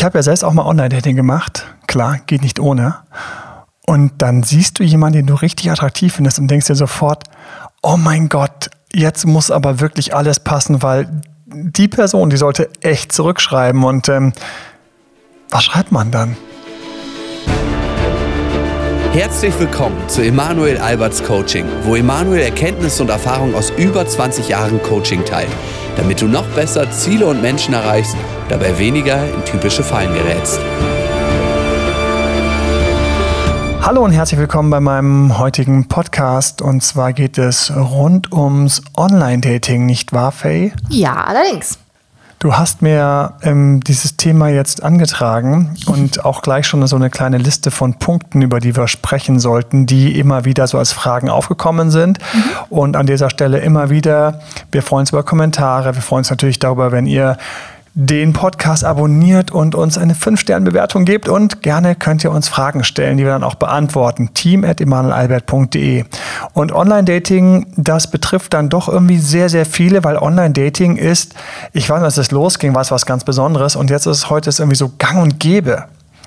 ich habe ja selbst auch mal Online-Dating gemacht. Klar, geht nicht ohne. Und dann siehst du jemanden, den du richtig attraktiv findest und denkst dir sofort, oh mein Gott, jetzt muss aber wirklich alles passen, weil die Person, die sollte echt zurückschreiben. Und ähm, was schreibt man dann? Herzlich willkommen zu Emanuel Alberts Coaching, wo Emanuel Erkenntnisse und Erfahrung aus über 20 Jahren Coaching teilt, damit du noch besser Ziele und Menschen erreichst, dabei weniger in typische Fallen gerätst. Hallo und herzlich willkommen bei meinem heutigen Podcast. Und zwar geht es rund ums Online-Dating, nicht wahr, Faye? Ja, allerdings. Du hast mir ähm, dieses Thema jetzt angetragen und auch gleich schon so eine kleine Liste von Punkten, über die wir sprechen sollten, die immer wieder so als Fragen aufgekommen sind. Mhm. Und an dieser Stelle immer wieder, wir freuen uns über Kommentare, wir freuen uns natürlich darüber, wenn ihr den Podcast abonniert und uns eine 5-Sterne-Bewertung gebt und gerne könnt ihr uns Fragen stellen, die wir dann auch beantworten. Team at emanuelalbert.de. Und Online-Dating, das betrifft dann doch irgendwie sehr, sehr viele, weil Online-Dating ist, ich weiß nicht, als es losging, war es was ganz Besonderes und jetzt ist es heute ist irgendwie so gang und gäbe.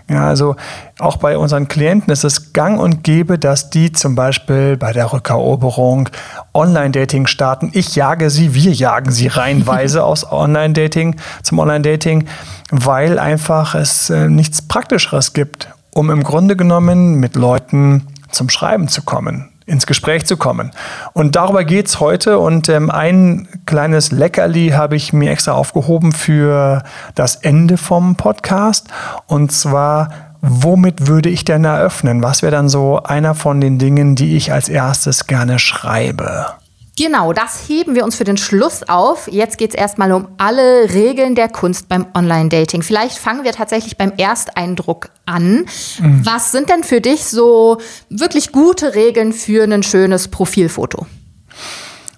Ja, also auch bei unseren Klienten ist es gang und gäbe, dass die zum Beispiel bei der Rückeroberung Online-Dating starten. Ich jage sie, wir jagen sie reihenweise aus Online-Dating zum Online-Dating, weil einfach es äh, nichts Praktischeres gibt, um im Grunde genommen mit Leuten zum Schreiben zu kommen ins Gespräch zu kommen. Und darüber geht es heute. Und ähm, ein kleines Leckerli habe ich mir extra aufgehoben für das Ende vom Podcast. Und zwar, womit würde ich denn eröffnen? Was wäre dann so einer von den Dingen, die ich als erstes gerne schreibe? Genau, das heben wir uns für den Schluss auf. Jetzt geht es erstmal um alle Regeln der Kunst beim Online-Dating. Vielleicht fangen wir tatsächlich beim Ersteindruck an. Mhm. Was sind denn für dich so wirklich gute Regeln für ein schönes Profilfoto?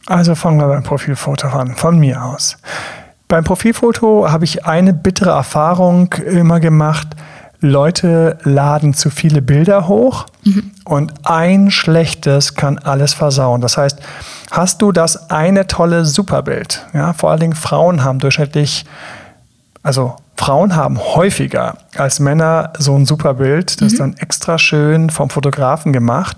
Also fangen wir beim Profilfoto an, von mir aus. Beim Profilfoto habe ich eine bittere Erfahrung immer gemacht. Leute laden zu viele Bilder hoch mhm. und ein schlechtes kann alles versauen. Das heißt, hast du das eine tolle Superbild, ja, vor allen Dingen Frauen haben durchschnittlich, also Frauen haben häufiger als Männer so ein Superbild, das mhm. ist dann extra schön vom Fotografen gemacht.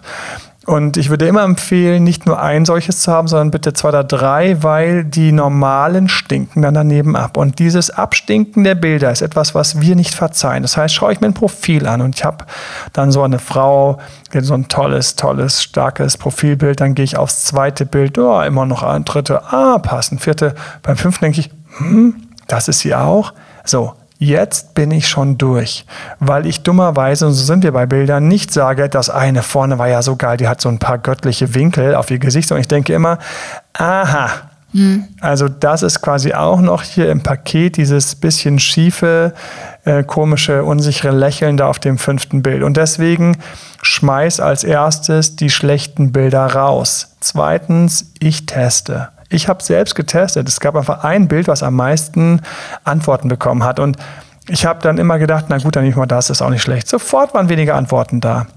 Und ich würde immer empfehlen, nicht nur ein solches zu haben, sondern bitte zwei oder drei, weil die normalen stinken dann daneben ab. Und dieses Abstinken der Bilder ist etwas, was wir nicht verzeihen. Das heißt, schaue ich mir ein Profil an und ich habe dann so eine Frau, so ein tolles, tolles, starkes Profilbild, dann gehe ich aufs zweite Bild, oh, immer noch ein dritte, ah, passen, vierte. Beim fünften denke ich, hm, das ist sie auch. So, Jetzt bin ich schon durch, weil ich dummerweise, und so sind wir bei Bildern, nicht sage, das eine vorne war ja so geil, die hat so ein paar göttliche Winkel auf ihr Gesicht, sondern ich denke immer, aha, hm. also das ist quasi auch noch hier im Paket dieses bisschen schiefe, äh, komische, unsichere Lächeln da auf dem fünften Bild. Und deswegen schmeiß als erstes die schlechten Bilder raus. Zweitens, ich teste. Ich habe selbst getestet. Es gab einfach ein Bild, was am meisten Antworten bekommen hat. Und ich habe dann immer gedacht, na gut, dann nehme ich mal das, ist auch nicht schlecht. Sofort waren weniger Antworten da.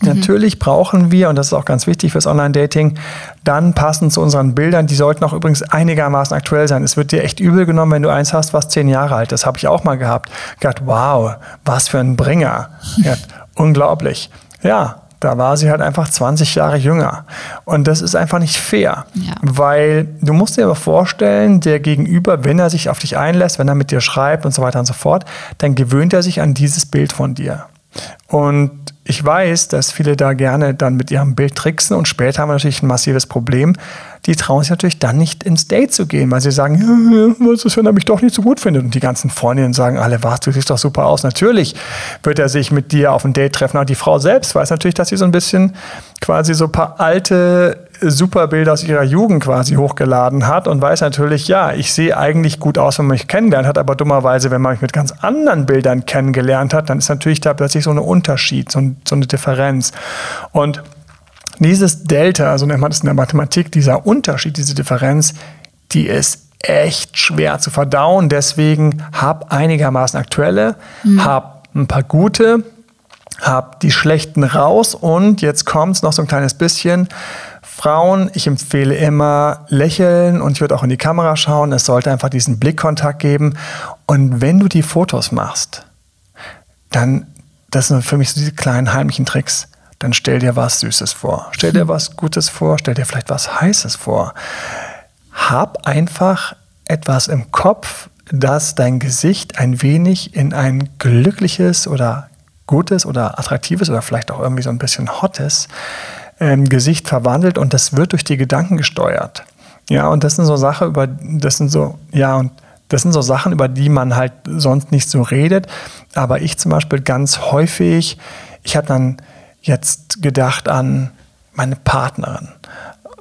Mhm. Natürlich brauchen wir, und das ist auch ganz wichtig fürs Online-Dating, dann passend zu unseren Bildern, die sollten auch übrigens einigermaßen aktuell sein. Es wird dir echt übel genommen, wenn du eins hast, was zehn Jahre alt ist. Das habe ich auch mal gehabt. Gedacht, wow, was für ein Bringer. Ja, unglaublich. Ja, da war sie halt einfach 20 Jahre jünger. Und das ist einfach nicht fair. Ja. Weil du musst dir aber vorstellen, der Gegenüber, wenn er sich auf dich einlässt, wenn er mit dir schreibt und so weiter und so fort, dann gewöhnt er sich an dieses Bild von dir. Und ich weiß, dass viele da gerne dann mit ihrem Bild tricksen und später haben wir natürlich ein massives Problem. Die trauen sich natürlich dann nicht ins Date zu gehen, weil sie sagen, ja, was ist, wenn er mich doch nicht so gut findet? Und die ganzen Freundinnen sagen alle, was, du siehst doch super aus. Natürlich wird er sich mit dir auf ein Date treffen. Aber die Frau selbst weiß natürlich, dass sie so ein bisschen quasi so ein paar alte Superbilder aus ihrer Jugend quasi hochgeladen hat und weiß natürlich, ja, ich sehe eigentlich gut aus, wenn man mich kennengelernt hat, aber dummerweise, wenn man mich mit ganz anderen Bildern kennengelernt hat, dann ist natürlich da plötzlich so ein Unterschied, so, so eine Differenz. Und dieses Delta, so nennt man das in der Mathematik, dieser Unterschied, diese Differenz, die ist echt schwer zu verdauen. Deswegen hab einigermaßen aktuelle, mhm. hab ein paar gute, hab die schlechten raus und jetzt kommt es noch so ein kleines bisschen Frauen, ich empfehle immer lächeln und ich würde auch in die Kamera schauen. Es sollte einfach diesen Blickkontakt geben. Und wenn du die Fotos machst, dann, das sind für mich so diese kleinen heimlichen Tricks. Dann stell dir was Süßes vor. Stell dir was Gutes vor. Stell dir vielleicht was Heißes vor. Hab einfach etwas im Kopf, das dein Gesicht ein wenig in ein glückliches oder gutes oder attraktives oder vielleicht auch irgendwie so ein bisschen hottes ähm, Gesicht verwandelt und das wird durch die Gedanken gesteuert. Ja, und das sind so Sachen, über das sind so, ja, und das sind so Sachen, über die man halt sonst nicht so redet. Aber ich zum Beispiel ganz häufig, ich habe dann jetzt gedacht an meine Partnerin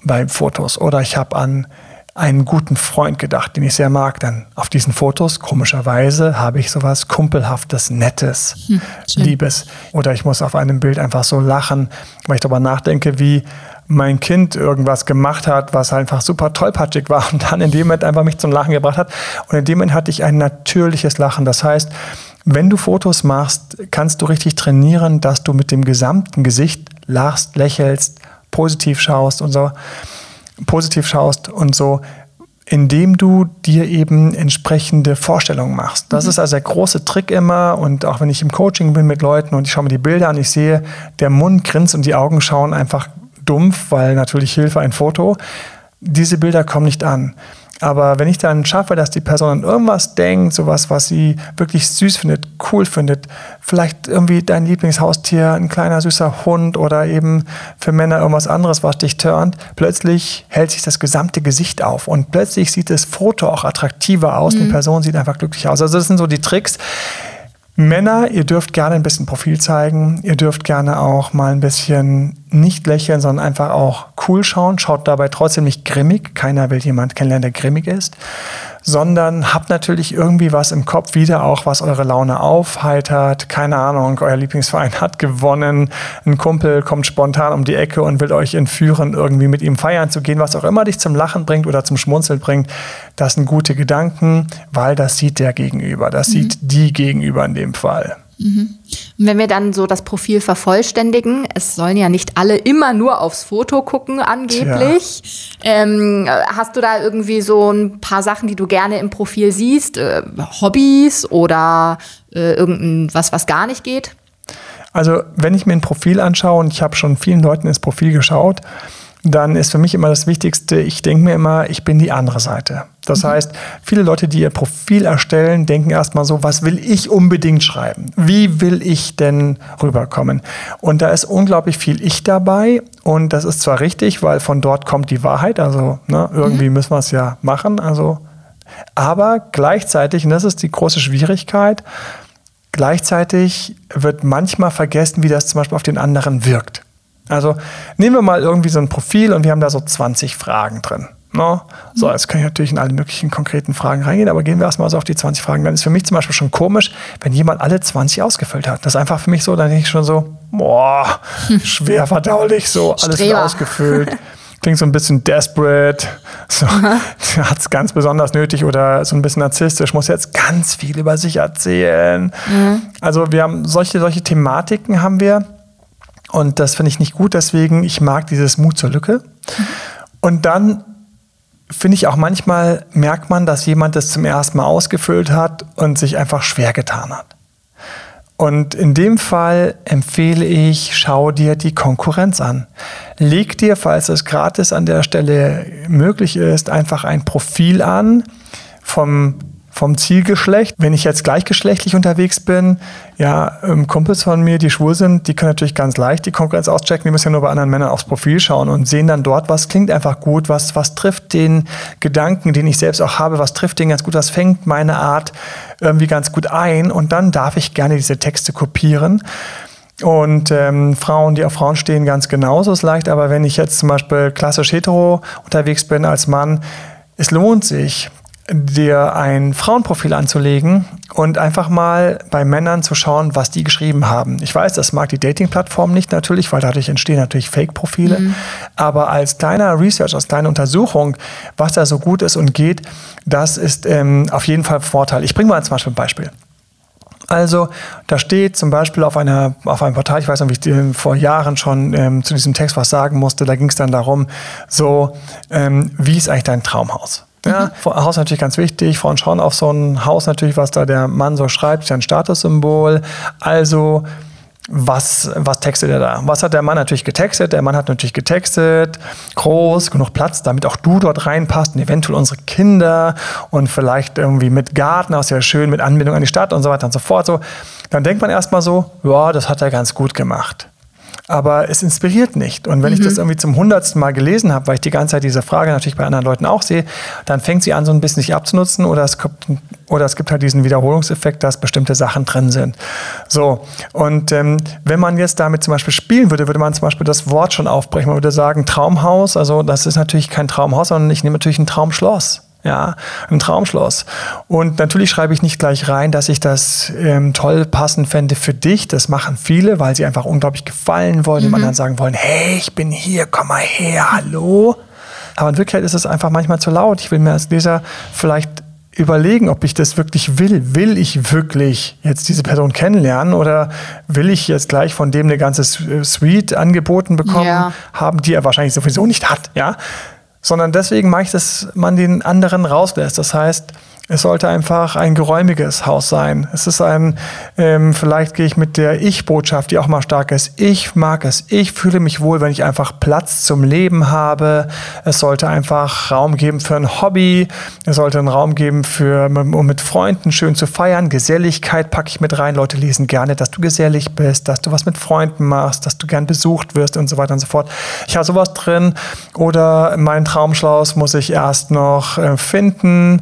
bei Fotos oder ich habe an einen guten Freund gedacht, den ich sehr mag. Dann auf diesen Fotos, komischerweise, habe ich sowas Kumpelhaftes, Nettes, hm, Liebes. Oder ich muss auf einem Bild einfach so lachen, weil ich darüber nachdenke, wie mein Kind irgendwas gemacht hat, was einfach super tollpatschig war und dann in dem Moment einfach mich zum Lachen gebracht hat. Und in dem Moment hatte ich ein natürliches Lachen. Das heißt, wenn du Fotos machst, kannst du richtig trainieren, dass du mit dem gesamten Gesicht lachst, lächelst, positiv schaust und so positiv schaust und so, indem du dir eben entsprechende Vorstellungen machst. Das mhm. ist also der große Trick immer und auch wenn ich im Coaching bin mit Leuten und ich schaue mir die Bilder an, ich sehe, der Mund grinst und die Augen schauen einfach dumpf, weil natürlich Hilfe ein Foto. Diese Bilder kommen nicht an. Aber wenn ich dann schaffe, dass die Person an irgendwas denkt, sowas, was sie wirklich süß findet, cool findet, vielleicht irgendwie dein Lieblingshaustier, ein kleiner süßer Hund oder eben für Männer irgendwas anderes, was dich turnt, plötzlich hält sich das gesamte Gesicht auf und plötzlich sieht das Foto auch attraktiver aus. Mhm. Die Person sieht einfach glücklich aus. Also das sind so die Tricks. Männer, ihr dürft gerne ein bisschen Profil zeigen. Ihr dürft gerne auch mal ein bisschen nicht lächeln, sondern einfach auch cool schauen. Schaut dabei trotzdem nicht grimmig. Keiner will jemand kennenlernen, der grimmig ist sondern habt natürlich irgendwie was im Kopf wieder auch, was eure Laune aufheitert. Keine Ahnung, euer Lieblingsverein hat gewonnen, ein Kumpel kommt spontan um die Ecke und will euch entführen, irgendwie mit ihm feiern zu gehen, was auch immer dich zum Lachen bringt oder zum Schmunzeln bringt. Das sind gute Gedanken, weil das sieht der Gegenüber, das mhm. sieht die Gegenüber in dem Fall. Mhm. Und wenn wir dann so das Profil vervollständigen, es sollen ja nicht alle immer nur aufs Foto gucken, angeblich. Ähm, hast du da irgendwie so ein paar Sachen, die du gerne im Profil siehst? Äh, Hobbys oder äh, irgendwas, was gar nicht geht? Also, wenn ich mir ein Profil anschaue, und ich habe schon vielen Leuten ins Profil geschaut, dann ist für mich immer das Wichtigste, ich denke mir immer, ich bin die andere Seite. Das mhm. heißt, viele Leute, die ihr Profil erstellen, denken erstmal so, was will ich unbedingt schreiben? Wie will ich denn rüberkommen? Und da ist unglaublich viel Ich dabei. Und das ist zwar richtig, weil von dort kommt die Wahrheit. Also ne, irgendwie mhm. müssen wir es ja machen. Also, aber gleichzeitig, und das ist die große Schwierigkeit, gleichzeitig wird manchmal vergessen, wie das zum Beispiel auf den anderen wirkt. Also nehmen wir mal irgendwie so ein Profil und wir haben da so 20 Fragen drin. No? So, mhm. jetzt kann ich natürlich in alle möglichen konkreten Fragen reingehen, aber gehen wir erstmal so auf die 20 Fragen. Dann ist für mich zum Beispiel schon komisch, wenn jemand alle 20 ausgefüllt hat. Das ist einfach für mich so, dann denke ich schon so, boah, schwer verdaulich, so alles Streber. ausgefüllt. Klingt so ein bisschen desperate, so, hat es ganz besonders nötig oder so ein bisschen narzisstisch, muss jetzt ganz viel über sich erzählen. Mhm. Also wir haben solche, solche Thematiken haben wir und das finde ich nicht gut, deswegen, ich mag dieses Mut zur Lücke. Mhm. Und dann finde ich auch manchmal, merkt man, dass jemand das zum ersten Mal ausgefüllt hat und sich einfach schwer getan hat. Und in dem Fall empfehle ich, schau dir die Konkurrenz an. Leg dir, falls es gratis an der Stelle möglich ist, einfach ein Profil an vom vom Zielgeschlecht. Wenn ich jetzt gleichgeschlechtlich unterwegs bin, ja, ähm, Kumpels von mir, die schwul sind, die können natürlich ganz leicht die Konkurrenz auschecken. Die müssen ja nur bei anderen Männern aufs Profil schauen und sehen dann dort, was klingt einfach gut, was, was trifft den Gedanken, den ich selbst auch habe, was trifft den ganz gut, was fängt meine Art irgendwie ganz gut ein. Und dann darf ich gerne diese Texte kopieren. Und ähm, Frauen, die auf Frauen stehen, ganz genauso ist leicht. Aber wenn ich jetzt zum Beispiel klassisch hetero unterwegs bin als Mann, es lohnt sich, dir ein Frauenprofil anzulegen und einfach mal bei Männern zu schauen, was die geschrieben haben. Ich weiß, das mag die Dating-Plattform nicht natürlich, weil dadurch entstehen natürlich Fake-Profile. Mhm. Aber als kleiner Research, als kleine Untersuchung, was da so gut ist und geht, das ist ähm, auf jeden Fall Vorteil. Ich bringe mal zum Beispiel ein Beispiel. Also da steht zum Beispiel auf, einer, auf einem Portal, ich weiß noch, wie ich vor Jahren schon ähm, zu diesem Text was sagen musste, da ging es dann darum, so, ähm, wie ist eigentlich dein Traumhaus? Ja, mhm. Haus natürlich ganz wichtig. Frauen schauen auf so ein Haus natürlich, was da der Mann so schreibt, ist ja ein Statussymbol. Also was, was textet er da? Was hat der Mann natürlich getextet? Der Mann hat natürlich getextet, groß, genug Platz, damit auch du dort reinpasst und eventuell unsere Kinder und vielleicht irgendwie mit Garten, auch sehr schön, mit Anbindung an die Stadt und so weiter und so fort. So, dann denkt man erstmal so, ja, das hat er ganz gut gemacht aber es inspiriert nicht. Und wenn mhm. ich das mhm. irgendwie zum hundertsten Mal gelesen habe, weil ich die ganze Zeit diese Frage natürlich bei anderen Leuten auch sehe, dann fängt sie an, so ein bisschen sich abzunutzen oder es, kommt, oder es gibt halt diesen Wiederholungseffekt, dass bestimmte Sachen drin sind. So, und ähm, wenn man jetzt damit zum Beispiel spielen würde, würde man zum Beispiel das Wort schon aufbrechen. Man würde sagen, Traumhaus, also das ist natürlich kein Traumhaus, sondern ich nehme natürlich ein Traumschloss. Ja, ein Traumschloss. Und natürlich schreibe ich nicht gleich rein, dass ich das ähm, toll passend fände für dich. Das machen viele, weil sie einfach unglaublich gefallen wollen, mhm. die anderen sagen wollen, hey, ich bin hier, komm mal her, hallo. Aber in Wirklichkeit ist es einfach manchmal zu laut. Ich will mir als Leser vielleicht überlegen, ob ich das wirklich will. Will ich wirklich jetzt diese Person kennenlernen oder will ich jetzt gleich von dem eine ganze Suite angeboten bekommen ja. haben, die er wahrscheinlich sowieso nicht hat, ja? Sondern deswegen mache ich, dass man den anderen rauslässt. Das heißt, es sollte einfach ein geräumiges Haus sein. Es ist ein, ähm, vielleicht gehe ich mit der Ich-Botschaft, die auch mal stark ist. Ich mag es. Ich fühle mich wohl, wenn ich einfach Platz zum Leben habe. Es sollte einfach Raum geben für ein Hobby. Es sollte einen Raum geben für, um mit Freunden schön zu feiern. Geselligkeit packe ich mit rein. Leute lesen gerne, dass du gesellig bist, dass du was mit Freunden machst, dass du gern besucht wirst und so weiter und so fort. Ich habe sowas drin. Oder mein Traumschloss muss ich erst noch äh, finden.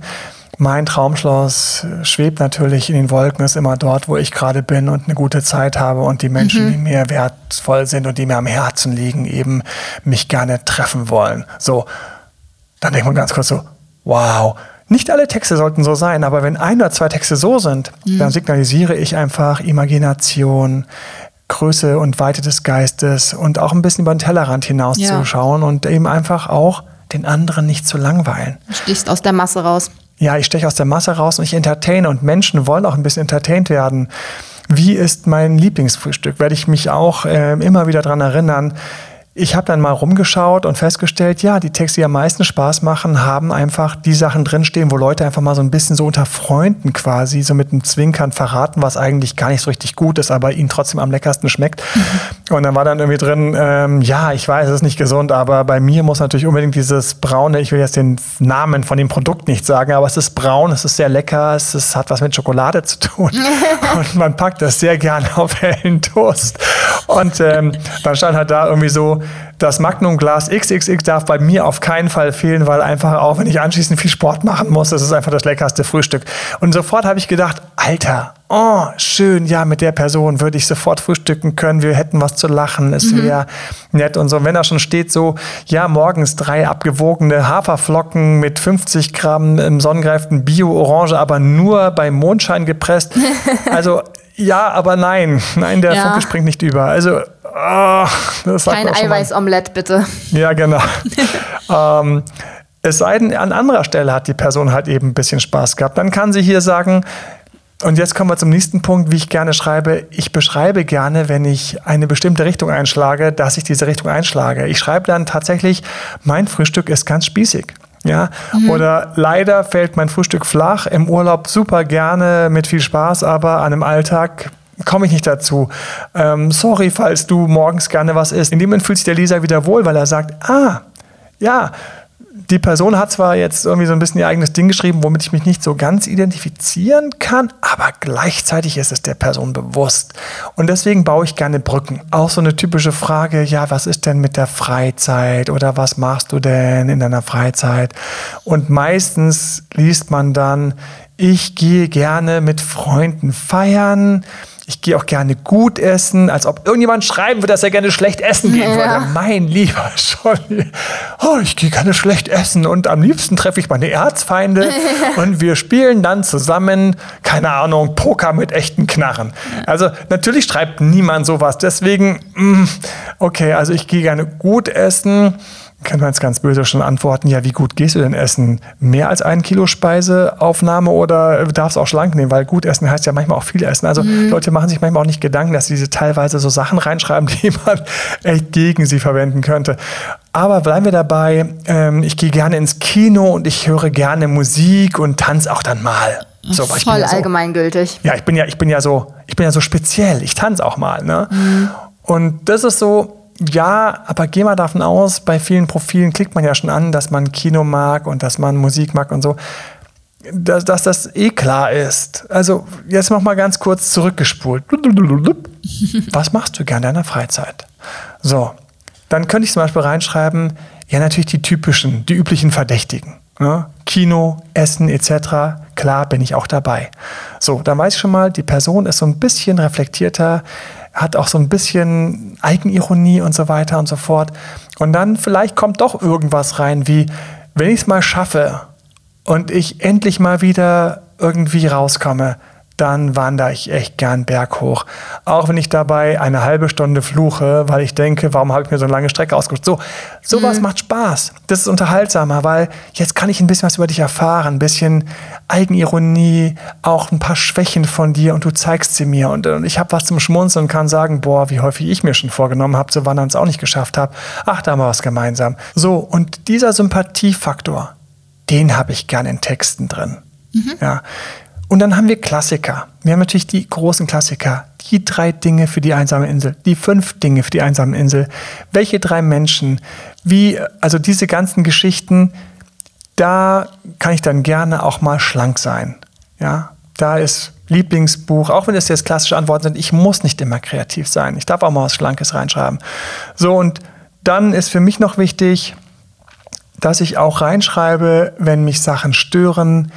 Mein Traumschloss schwebt natürlich in den Wolken, ist immer dort, wo ich gerade bin und eine gute Zeit habe und die Menschen, mhm. die mir wertvoll sind und die mir am Herzen liegen, eben mich gerne treffen wollen. So, dann denkt man ganz kurz so, wow. Nicht alle Texte sollten so sein, aber wenn ein oder zwei Texte so sind, mhm. dann signalisiere ich einfach Imagination, Größe und Weite des Geistes und auch ein bisschen über den Tellerrand hinauszuschauen ja. und eben einfach auch den anderen nicht zu langweilen. Du stichst aus der Masse raus ja, ich steche aus der Masse raus und ich entertaine und Menschen wollen auch ein bisschen entertained werden. Wie ist mein Lieblingsfrühstück? Werde ich mich auch äh, immer wieder daran erinnern, ich habe dann mal rumgeschaut und festgestellt, ja, die Texte, die am meisten Spaß machen, haben einfach die Sachen drinstehen, wo Leute einfach mal so ein bisschen so unter Freunden quasi so mit einem Zwinkern verraten, was eigentlich gar nicht so richtig gut ist, aber ihnen trotzdem am leckersten schmeckt. Mhm. Und dann war dann irgendwie drin, ähm, ja, ich weiß, es ist nicht gesund, aber bei mir muss natürlich unbedingt dieses braune, ich will jetzt den Namen von dem Produkt nicht sagen, aber es ist braun, es ist sehr lecker, es ist, hat was mit Schokolade zu tun. und man packt das sehr gerne auf hellen Toast. Und ähm, dann stand halt da irgendwie so, das Magnum-Glas XXX darf bei mir auf keinen Fall fehlen, weil einfach auch, wenn ich anschließend viel Sport machen muss, das ist einfach das leckerste Frühstück. Und sofort habe ich gedacht, Alter, oh, schön, ja, mit der Person würde ich sofort frühstücken können, wir hätten was zu lachen, es mhm. wäre nett und so. Und wenn da schon steht so, ja, morgens drei abgewogene Haferflocken mit 50 Gramm im sonnengreiften Bio-Orange, aber nur beim Mondschein gepresst. Also ja, aber nein. Nein, der ja. Funke springt nicht über. Also, oh, das Kein Eiweißomelett, bitte. Ja, genau. ähm, es sei denn, an anderer Stelle hat die Person halt eben ein bisschen Spaß gehabt. Dann kann sie hier sagen, und jetzt kommen wir zum nächsten Punkt, wie ich gerne schreibe. Ich beschreibe gerne, wenn ich eine bestimmte Richtung einschlage, dass ich diese Richtung einschlage. Ich schreibe dann tatsächlich, mein Frühstück ist ganz spießig. Ja? Mhm. Oder leider fällt mein Frühstück flach, im Urlaub super gerne mit viel Spaß, aber an einem Alltag komme ich nicht dazu. Ähm, sorry, falls du morgens gerne was isst. In dem Moment fühlt sich der Leser wieder wohl, weil er sagt, ah, ja, die Person hat zwar jetzt irgendwie so ein bisschen ihr eigenes Ding geschrieben, womit ich mich nicht so ganz identifizieren kann, aber gleichzeitig ist es der Person bewusst. Und deswegen baue ich gerne Brücken. Auch so eine typische Frage, ja, was ist denn mit der Freizeit oder was machst du denn in deiner Freizeit? Und meistens liest man dann, ich gehe gerne mit Freunden feiern ich gehe auch gerne gut essen, als ob irgendjemand schreiben würde, dass er gerne schlecht essen gehen ja. würde. Mein lieber Scholli, oh, ich gehe gerne schlecht essen und am liebsten treffe ich meine Erzfeinde ja. und wir spielen dann zusammen, keine Ahnung, Poker mit echten Knarren. Also natürlich schreibt niemand sowas, deswegen, mm, okay, also ich gehe gerne gut essen kann man jetzt ganz böse schon antworten, ja, wie gut gehst du denn essen? Mehr als ein Kilo Speiseaufnahme oder darfst du auch schlank nehmen? Weil gut essen heißt ja manchmal auch viel essen. Also mhm. Leute machen sich manchmal auch nicht Gedanken, dass sie diese teilweise so Sachen reinschreiben, die man echt gegen sie verwenden könnte. Aber bleiben wir dabei, ähm, ich gehe gerne ins Kino und ich höre gerne Musik und tanze auch dann mal. So, Voll ja so, allgemeingültig. Ja, ich bin ja, ich bin ja so, ich bin ja so speziell. Ich tanze auch mal. Ne? Mhm. Und das ist so, ja, aber geh mal davon aus, bei vielen Profilen klickt man ja schon an, dass man Kino mag und dass man Musik mag und so, dass, dass das eh klar ist. Also jetzt noch mal ganz kurz zurückgespult. Was machst du gerne in deiner Freizeit? So, dann könnte ich zum Beispiel reinschreiben, ja natürlich die typischen, die üblichen Verdächtigen. Ne? Kino, Essen etc. Klar bin ich auch dabei. So, dann weiß ich schon mal, die Person ist so ein bisschen reflektierter, hat auch so ein bisschen Eigenironie und so weiter und so fort. Und dann vielleicht kommt doch irgendwas rein, wie, wenn ich es mal schaffe und ich endlich mal wieder irgendwie rauskomme, dann wandere ich echt gern berghoch. Auch wenn ich dabei eine halbe Stunde fluche, weil ich denke, warum habe ich mir so eine lange Strecke ausgesucht? So, sowas mhm. macht Spaß. Das ist unterhaltsamer, weil jetzt kann ich ein bisschen was über dich erfahren, ein bisschen Eigenironie, auch ein paar Schwächen von dir und du zeigst sie mir und, und ich habe was zum Schmunzeln und kann sagen, boah, wie häufig ich mir schon vorgenommen habe zu wandern, es auch nicht geschafft habe. Ach, da haben wir was gemeinsam. So, und dieser Sympathiefaktor, den habe ich gern in Texten drin. Mhm. Ja, und dann haben wir Klassiker. Wir haben natürlich die großen Klassiker. Die drei Dinge für die einsame Insel, die fünf Dinge für die einsame Insel. Welche drei Menschen? Wie, also diese ganzen Geschichten, da kann ich dann gerne auch mal schlank sein. Ja, da ist Lieblingsbuch, auch wenn das jetzt klassische Antworten sind, ich muss nicht immer kreativ sein. Ich darf auch mal was Schlankes reinschreiben. So, und dann ist für mich noch wichtig, dass ich auch reinschreibe, wenn mich Sachen stören,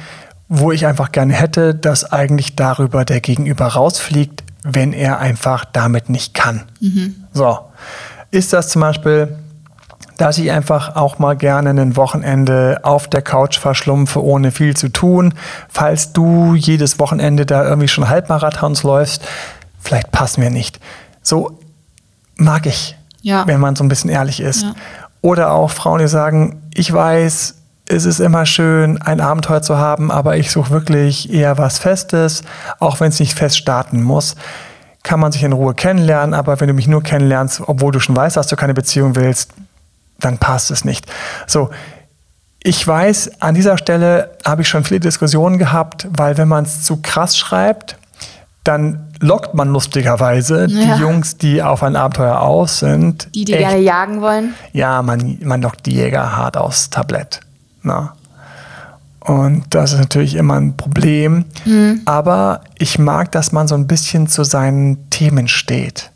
wo ich einfach gerne hätte, dass eigentlich darüber der Gegenüber rausfliegt, wenn er einfach damit nicht kann. Mhm. So, ist das zum Beispiel, dass ich einfach auch mal gerne ein Wochenende auf der Couch verschlumpfe, ohne viel zu tun. Falls du jedes Wochenende da irgendwie schon Halbmarathons läufst, vielleicht passen wir nicht. So mag ich, ja. wenn man so ein bisschen ehrlich ist. Ja. Oder auch Frauen, die sagen, ich weiß, es ist immer schön, ein Abenteuer zu haben, aber ich suche wirklich eher was Festes, auch wenn es nicht fest starten muss. Kann man sich in Ruhe kennenlernen, aber wenn du mich nur kennenlernst, obwohl du schon weißt, dass du keine Beziehung willst, dann passt es nicht. So, ich weiß, an dieser Stelle habe ich schon viele Diskussionen gehabt, weil wenn man es zu krass schreibt, dann lockt man lustigerweise ja. die Jungs, die auf ein Abenteuer aus sind. Die, die echt, gerne jagen wollen? Ja, man, man lockt die Jäger hart aufs Tablett. Na. Und das ist natürlich immer ein Problem. Mhm. Aber ich mag, dass man so ein bisschen zu seinen Themen steht.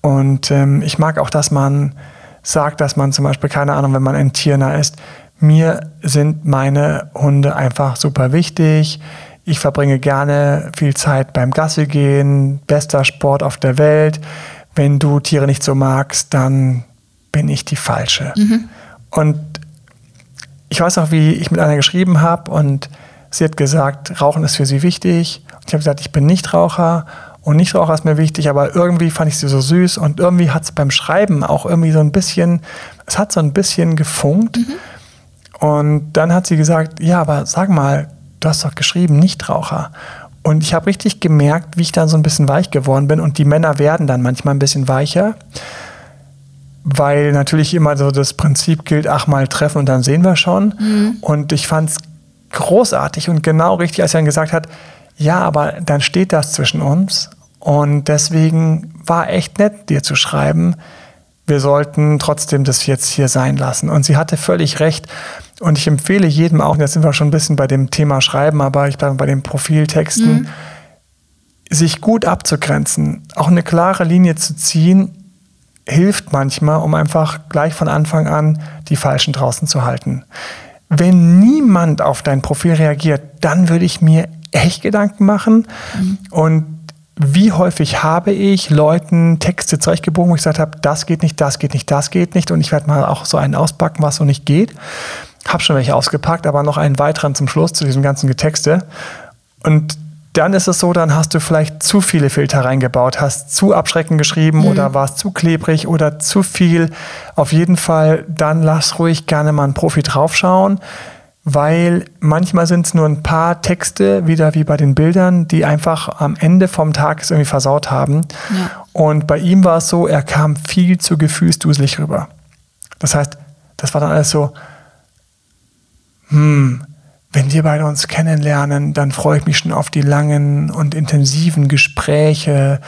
Und ähm, ich mag auch, dass man sagt, dass man zum Beispiel, keine Ahnung, wenn man ein Tiernah ist, mir sind meine Hunde einfach super wichtig. Ich verbringe gerne viel Zeit beim Gasse gehen, bester Sport auf der Welt. Wenn du Tiere nicht so magst, dann bin ich die Falsche. Mhm. Und ich weiß noch, wie ich mit einer geschrieben habe und sie hat gesagt, Rauchen ist für sie wichtig. Und ich habe gesagt, ich bin Nichtraucher und Nichtraucher ist mir wichtig, aber irgendwie fand ich sie so süß und irgendwie hat es beim Schreiben auch irgendwie so ein bisschen, es hat so ein bisschen gefunkt. Mhm. Und dann hat sie gesagt, ja, aber sag mal, du hast doch geschrieben Nichtraucher. Und ich habe richtig gemerkt, wie ich dann so ein bisschen weich geworden bin und die Männer werden dann manchmal ein bisschen weicher weil natürlich immer so das Prinzip gilt, ach mal treffen und dann sehen wir schon. Mhm. Und ich fand es großartig und genau richtig, als er dann gesagt hat, ja, aber dann steht das zwischen uns und deswegen war echt nett, dir zu schreiben. Wir sollten trotzdem das jetzt hier sein lassen. Und sie hatte völlig recht. Und ich empfehle jedem auch, jetzt sind wir schon ein bisschen bei dem Thema Schreiben, aber ich bleibe bei den Profiltexten, mhm. sich gut abzugrenzen, auch eine klare Linie zu ziehen, hilft manchmal, um einfach gleich von Anfang an die Falschen draußen zu halten. Wenn niemand auf dein Profil reagiert, dann würde ich mir echt Gedanken machen. Mhm. Und wie häufig habe ich Leuten Texte zurechtgebogen, wo ich gesagt habe, das geht nicht, das geht nicht, das geht nicht. Und ich werde mal auch so einen auspacken, was so nicht geht. Habe schon welche ausgepackt, aber noch einen weiteren zum Schluss zu diesem ganzen Getexte. Und dann ist es so, dann hast du vielleicht zu viele Filter reingebaut, hast zu abschreckend geschrieben mhm. oder warst zu klebrig oder zu viel. Auf jeden Fall, dann lass ruhig gerne mal einen Profi draufschauen, weil manchmal sind es nur ein paar Texte, wieder wie bei den Bildern, die einfach am Ende vom Tag es irgendwie versaut haben. Ja. Und bei ihm war es so, er kam viel zu gefühlsduselig rüber. Das heißt, das war dann alles so, hm, wenn wir beide uns kennenlernen, dann freue ich mich schon auf die langen und intensiven Gespräche.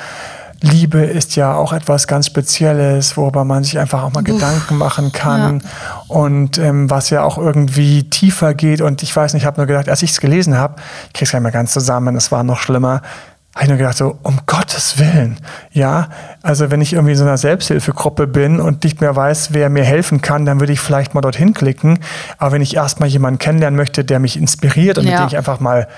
Liebe ist ja auch etwas ganz Spezielles, worüber man sich einfach auch mal Uff, Gedanken machen kann ja. und ähm, was ja auch irgendwie tiefer geht. Und ich weiß nicht, ich habe nur gedacht, als ich es gelesen habe, ich gar nicht mehr ganz zusammen, es war noch schlimmer habe ich nur gedacht, so, um Gottes Willen, ja, also wenn ich irgendwie in so einer Selbsthilfegruppe bin und nicht mehr weiß, wer mir helfen kann, dann würde ich vielleicht mal dorthin klicken. Aber wenn ich erstmal jemanden kennenlernen möchte, der mich inspiriert und ja. mit dem ich einfach mal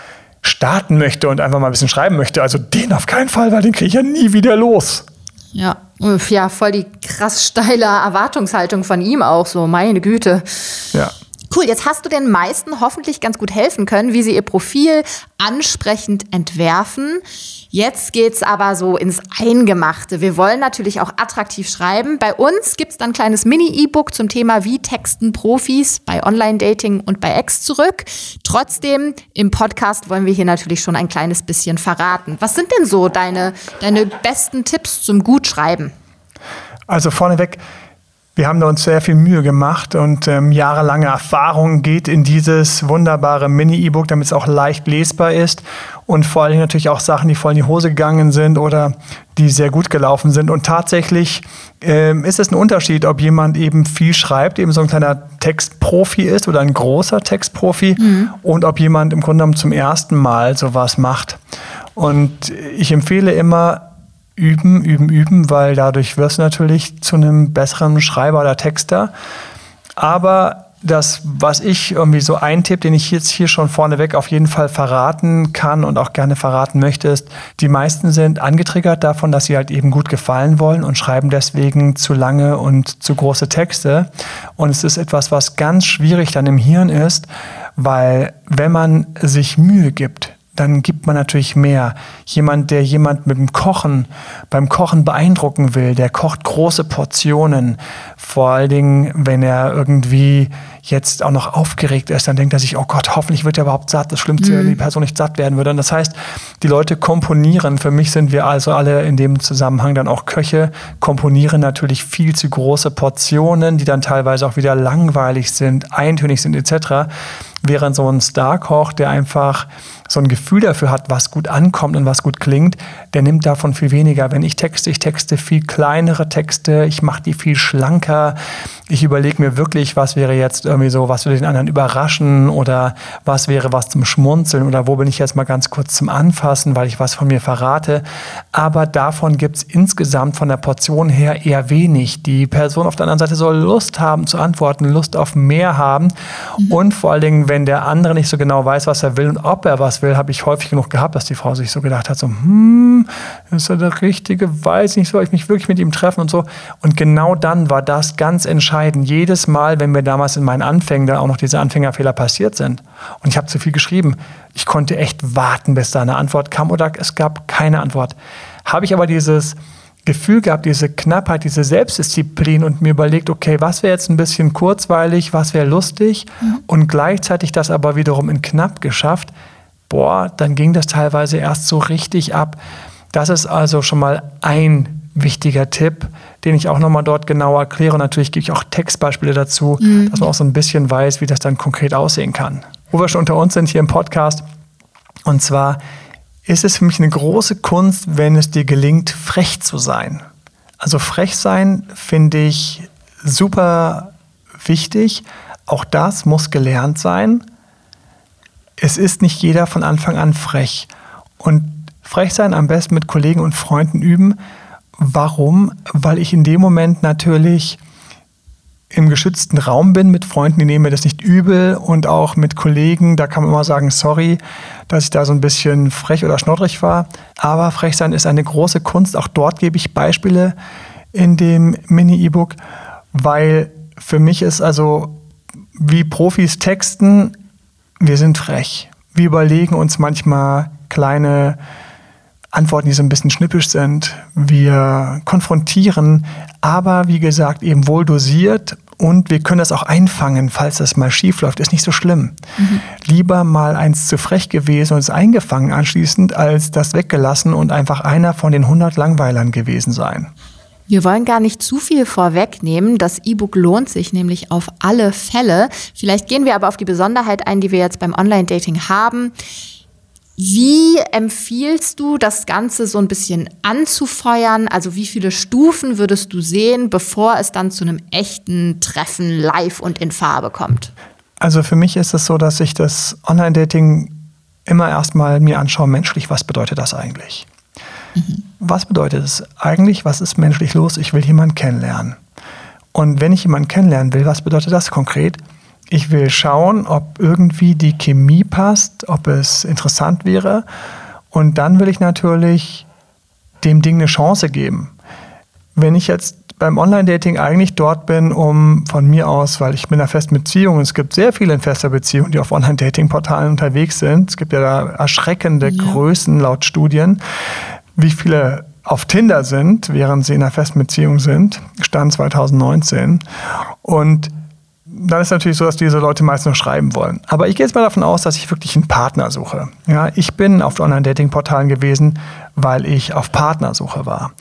starten möchte und einfach mal ein bisschen schreiben möchte, also den auf keinen Fall, weil den kriege ich ja nie wieder los. Ja, ja, voll die krass steile Erwartungshaltung von ihm auch so, meine Güte. Ja. Cool, jetzt hast du den meisten hoffentlich ganz gut helfen können, wie sie ihr Profil ansprechend entwerfen. Jetzt geht's aber so ins Eingemachte. Wir wollen natürlich auch attraktiv schreiben. Bei uns gibt's dann ein kleines Mini-E-Book zum Thema Wie texten Profis bei Online-Dating und bei Ex zurück. Trotzdem, im Podcast wollen wir hier natürlich schon ein kleines bisschen verraten. Was sind denn so deine, deine besten Tipps zum Gutschreiben? Also vorneweg, wir haben da uns sehr viel Mühe gemacht und ähm, jahrelange Erfahrung geht in dieses wunderbare Mini-E-Book, damit es auch leicht lesbar ist und vor allem natürlich auch Sachen, die voll in die Hose gegangen sind oder die sehr gut gelaufen sind. Und tatsächlich ähm, ist es ein Unterschied, ob jemand eben viel schreibt, eben so ein kleiner Textprofi ist oder ein großer Textprofi mhm. und ob jemand im Grunde genommen zum ersten Mal sowas macht. Und ich empfehle immer, üben, üben, üben, weil dadurch wirst du natürlich zu einem besseren Schreiber oder Texter. Aber das, was ich irgendwie so ein Tipp, den ich jetzt hier schon vorneweg auf jeden Fall verraten kann und auch gerne verraten möchte, ist, die meisten sind angetriggert davon, dass sie halt eben gut gefallen wollen und schreiben deswegen zu lange und zu große Texte. Und es ist etwas, was ganz schwierig dann im Hirn ist, weil wenn man sich Mühe gibt, dann gibt man natürlich mehr. Jemand, der jemand mit dem Kochen, beim Kochen beeindrucken will, der kocht große Portionen. Vor allen Dingen, wenn er irgendwie jetzt auch noch aufgeregt ist, dann denkt er sich, oh Gott, hoffentlich wird er überhaupt satt. Das Schlimmste, mhm. wenn die Person nicht satt werden würde. Und das heißt, die Leute komponieren. Für mich sind wir also alle in dem Zusammenhang dann auch Köche, komponieren natürlich viel zu große Portionen, die dann teilweise auch wieder langweilig sind, eintönig sind etc. Während so ein Starkoch, der einfach so ein Gefühl dafür hat, was gut ankommt und was gut klingt, der nimmt davon viel weniger. Wenn ich texte, ich texte viel kleinere Texte, ich mache die viel schlanker. Ich überlege mir wirklich, was wäre jetzt irgendwie so, was würde den anderen überraschen oder was wäre was zum Schmunzeln oder wo bin ich jetzt mal ganz kurz zum Anfassen, weil ich was von mir verrate. Aber davon gibt es insgesamt von der Portion her eher wenig. Die Person auf der anderen Seite soll Lust haben zu antworten, Lust auf mehr haben mhm. und vor allen Dingen, wenn der andere nicht so genau weiß, was er will und ob er was will, habe ich häufig genug gehabt, dass die Frau sich so gedacht hat, so, hm, ist er der Richtige, weiß nicht, soll ich mich wirklich mit ihm treffen und so. Und genau dann war das ganz entscheidend. Jedes Mal, wenn mir damals in meinen Anfängen da auch noch diese Anfängerfehler passiert sind und ich habe zu viel geschrieben, ich konnte echt warten, bis da eine Antwort kam oder es gab keine Antwort. Habe ich aber dieses Gefühl gehabt, diese Knappheit, diese Selbstdisziplin und mir überlegt, okay, was wäre jetzt ein bisschen kurzweilig, was wäre lustig mhm. und gleichzeitig das aber wiederum in knapp geschafft, boah, dann ging das teilweise erst so richtig ab. Das ist also schon mal ein wichtiger Tipp, den ich auch nochmal dort genauer erkläre. Und natürlich gebe ich auch Textbeispiele dazu, mhm. dass man auch so ein bisschen weiß, wie das dann konkret aussehen kann. Wo wir schon unter uns sind hier im Podcast. Und zwar ist es für mich eine große Kunst, wenn es dir gelingt, frech zu sein. Also frech sein finde ich super wichtig. Auch das muss gelernt sein es ist nicht jeder von Anfang an frech. Und frech sein am besten mit Kollegen und Freunden üben. Warum? Weil ich in dem Moment natürlich im geschützten Raum bin mit Freunden, die nehmen mir das nicht übel und auch mit Kollegen, da kann man immer sagen, sorry, dass ich da so ein bisschen frech oder schnoddrig war. Aber frech sein ist eine große Kunst. Auch dort gebe ich Beispiele in dem Mini-E-Book, weil für mich ist also wie Profis texten wir sind frech. Wir überlegen uns manchmal kleine Antworten, die so ein bisschen schnippisch sind. Wir konfrontieren, aber wie gesagt, eben wohl dosiert und wir können das auch einfangen, falls das mal schief läuft. Ist nicht so schlimm. Mhm. Lieber mal eins zu frech gewesen und es eingefangen anschließend, als das weggelassen und einfach einer von den 100 Langweilern gewesen sein. Wir wollen gar nicht zu viel vorwegnehmen. Das E-Book lohnt sich nämlich auf alle Fälle. Vielleicht gehen wir aber auf die Besonderheit ein, die wir jetzt beim Online-Dating haben. Wie empfiehlst du, das Ganze so ein bisschen anzufeuern? Also wie viele Stufen würdest du sehen, bevor es dann zu einem echten Treffen live und in Farbe kommt? Also für mich ist es so, dass ich das Online-Dating immer erstmal mir anschaue, menschlich, was bedeutet das eigentlich? Mhm. Was bedeutet es eigentlich? Was ist menschlich los? Ich will jemanden kennenlernen. Und wenn ich jemanden kennenlernen will, was bedeutet das konkret? Ich will schauen, ob irgendwie die Chemie passt, ob es interessant wäre. Und dann will ich natürlich dem Ding eine Chance geben. Wenn ich jetzt beim Online-Dating eigentlich dort bin, um von mir aus, weil ich bin in einer festen Beziehung und es gibt sehr viele in fester Beziehung, die auf Online-Dating-Portalen unterwegs sind. Es gibt ja da erschreckende ja. Größen laut Studien wie viele auf Tinder sind, während sie in einer festen Beziehung sind, stand 2019. Und dann ist natürlich so, dass diese Leute meist nur schreiben wollen. Aber ich gehe jetzt mal davon aus, dass ich wirklich einen Partner suche. Ja, ich bin auf Online-Dating-Portalen gewesen, weil ich auf Partnersuche war.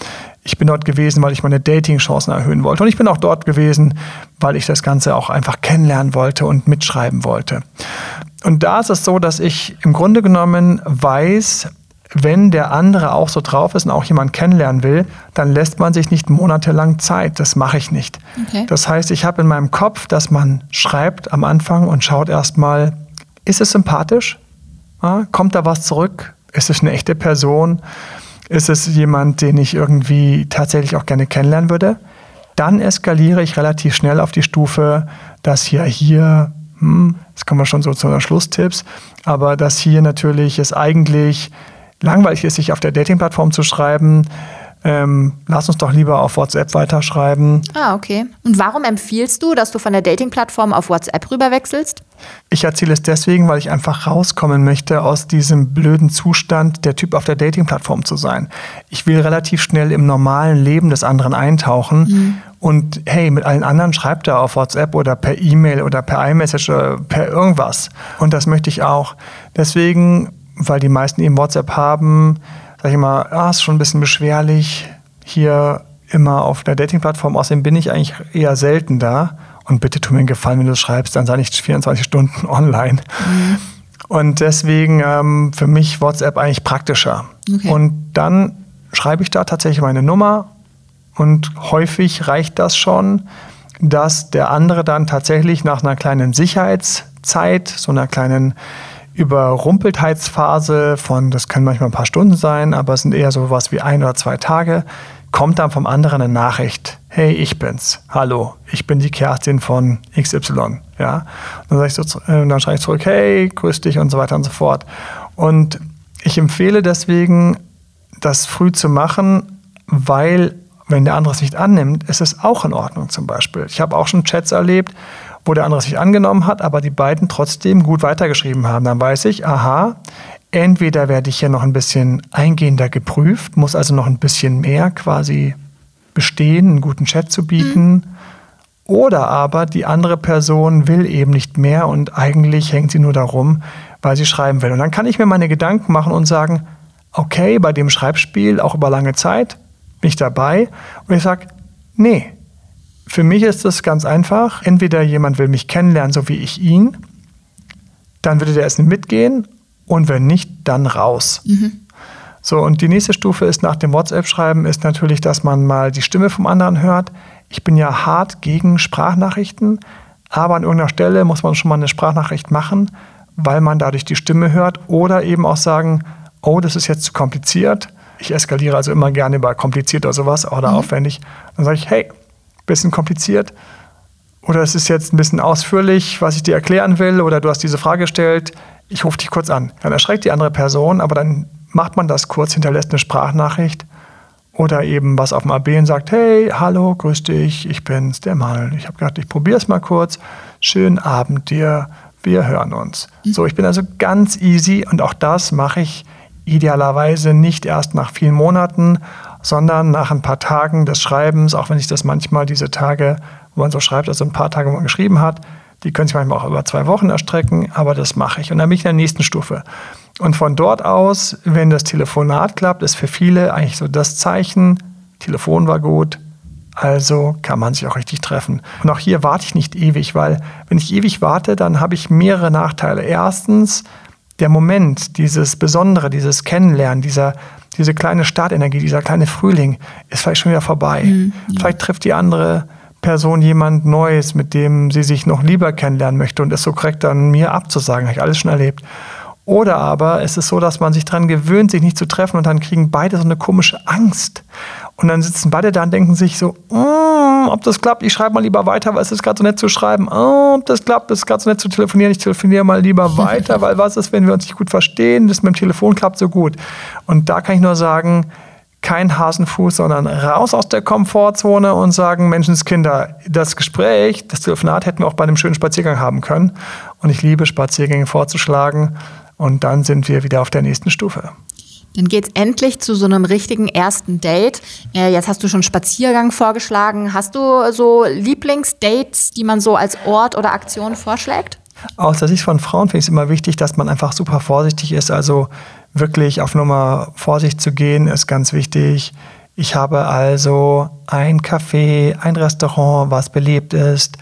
Ich bin dort gewesen, weil ich meine Dating-Chancen erhöhen wollte. Und ich bin auch dort gewesen, weil ich das Ganze auch einfach kennenlernen wollte und mitschreiben wollte. Und da ist es so, dass ich im Grunde genommen weiß, wenn der andere auch so drauf ist und auch jemand kennenlernen will, dann lässt man sich nicht monatelang Zeit. Das mache ich nicht. Okay. Das heißt, ich habe in meinem Kopf, dass man schreibt am Anfang und schaut erstmal, ist es sympathisch? Ja, kommt da was zurück? Ist es eine echte Person? Ist es jemand, den ich irgendwie tatsächlich auch gerne kennenlernen würde? Dann eskaliere ich relativ schnell auf die Stufe, dass hier, hier, hm, das kommen wir schon so zu den Schlusstipps, aber dass hier natürlich es eigentlich langweilig ist, sich auf der Dating-Plattform zu schreiben, ähm, lass uns doch lieber auf WhatsApp weiterschreiben. Ah, okay. Und warum empfiehlst du, dass du von der Dating-Plattform auf WhatsApp rüberwechselst? Ich erzähle es deswegen, weil ich einfach rauskommen möchte aus diesem blöden Zustand, der Typ auf der Dating-Plattform zu sein. Ich will relativ schnell im normalen Leben des anderen eintauchen. Mhm. Und hey, mit allen anderen schreibt er auf WhatsApp oder per E-Mail oder per iMessage oder per irgendwas. Und das möchte ich auch. Deswegen weil die meisten eben WhatsApp haben, sage ich mal, ah, ist schon ein bisschen beschwerlich, hier immer auf der Dating-Plattform. Außerdem bin ich eigentlich eher selten da. Und bitte tu mir einen Gefallen, wenn du es schreibst, dann sei nicht 24 Stunden online. Mhm. Und deswegen ähm, für mich WhatsApp eigentlich praktischer. Okay. Und dann schreibe ich da tatsächlich meine Nummer und häufig reicht das schon, dass der andere dann tatsächlich nach einer kleinen Sicherheitszeit, so einer kleinen Überrumpeltheitsphase von, das können manchmal ein paar Stunden sein, aber es sind eher so was wie ein oder zwei Tage, kommt dann vom anderen eine Nachricht. Hey, ich bin's. Hallo, ich bin die Kerstin von XY. Ja? Und dann, so, äh, dann schreibe ich zurück, hey, grüß dich und so weiter und so fort. Und ich empfehle deswegen, das früh zu machen, weil wenn der andere es nicht annimmt, ist es auch in Ordnung zum Beispiel. Ich habe auch schon Chats erlebt, wo der andere sich angenommen hat, aber die beiden trotzdem gut weitergeschrieben haben. Dann weiß ich, aha, entweder werde ich hier noch ein bisschen eingehender geprüft, muss also noch ein bisschen mehr quasi bestehen, einen guten Chat zu bieten. Mhm. Oder aber die andere Person will eben nicht mehr und eigentlich hängt sie nur darum, weil sie schreiben will. Und dann kann ich mir meine Gedanken machen und sagen, okay, bei dem Schreibspiel, auch über lange Zeit, bin ich dabei. Und ich sage, nee, für mich ist es ganz einfach. Entweder jemand will mich kennenlernen, so wie ich ihn, dann würde der Essen mitgehen und wenn nicht, dann raus. Mhm. So, und die nächste Stufe ist nach dem WhatsApp-Schreiben, ist natürlich, dass man mal die Stimme vom anderen hört. Ich bin ja hart gegen Sprachnachrichten, aber an irgendeiner Stelle muss man schon mal eine Sprachnachricht machen, weil man dadurch die Stimme hört oder eben auch sagen, oh, das ist jetzt zu kompliziert. Ich eskaliere also immer gerne über kompliziert oder sowas oder mhm. aufwendig. Dann sage ich, hey, bisschen kompliziert. Oder es ist jetzt ein bisschen ausführlich, was ich dir erklären will, oder du hast diese Frage gestellt, ich rufe dich kurz an. Dann erschreckt die andere Person, aber dann macht man das kurz, hinterlässt eine Sprachnachricht oder eben was auf dem AB und sagt, hey, hallo, grüß dich, ich bin's, der Mann. Ich habe gedacht, ich probiere es mal kurz. Schönen Abend dir, wir hören uns. Mhm. So, ich bin also ganz easy und auch das mache ich idealerweise nicht erst nach vielen Monaten, sondern nach ein paar Tagen des Schreibens, auch wenn sich das manchmal diese Tage, wo man so schreibt, also ein paar Tage, wo man geschrieben hat, die können sich manchmal auch über zwei Wochen erstrecken, aber das mache ich. Und dann bin ich in der nächsten Stufe. Und von dort aus, wenn das Telefonat klappt, ist für viele eigentlich so das Zeichen, Telefon war gut, also kann man sich auch richtig treffen. Und auch hier warte ich nicht ewig, weil wenn ich ewig warte, dann habe ich mehrere Nachteile. Erstens, der Moment, dieses Besondere, dieses Kennenlernen, dieser, diese kleine Startenergie, dieser kleine Frühling ist vielleicht schon wieder vorbei. Mhm, ja. Vielleicht trifft die andere Person jemand Neues, mit dem sie sich noch lieber kennenlernen möchte und ist so korrekt an mir abzusagen. Habe ich alles schon erlebt. Oder aber es ist so, dass man sich daran gewöhnt, sich nicht zu treffen und dann kriegen beide so eine komische Angst. Und dann sitzen beide da und denken sich so, mm, ob das klappt, ich schreibe mal lieber weiter, weil es ist gerade so nett zu schreiben. Oh, ob das klappt, es ist gerade so nett zu telefonieren, ich telefoniere mal lieber weiter, weil was ist, wenn wir uns nicht gut verstehen, das mit dem Telefon klappt so gut. Und da kann ich nur sagen, kein Hasenfuß, sondern raus aus der Komfortzone und sagen, Menschenskinder, das Gespräch, das Telefonat hätten wir auch bei einem schönen Spaziergang haben können. Und ich liebe Spaziergänge vorzuschlagen. Und dann sind wir wieder auf der nächsten Stufe. Dann geht es endlich zu so einem richtigen ersten Date. Äh, jetzt hast du schon Spaziergang vorgeschlagen. Hast du so Lieblingsdates, die man so als Ort oder Aktion vorschlägt? Aus der Sicht von Frauen finde ich es immer wichtig, dass man einfach super vorsichtig ist. Also wirklich auf Nummer Vorsicht zu gehen, ist ganz wichtig. Ich habe also ein Café, ein Restaurant, was belebt ist,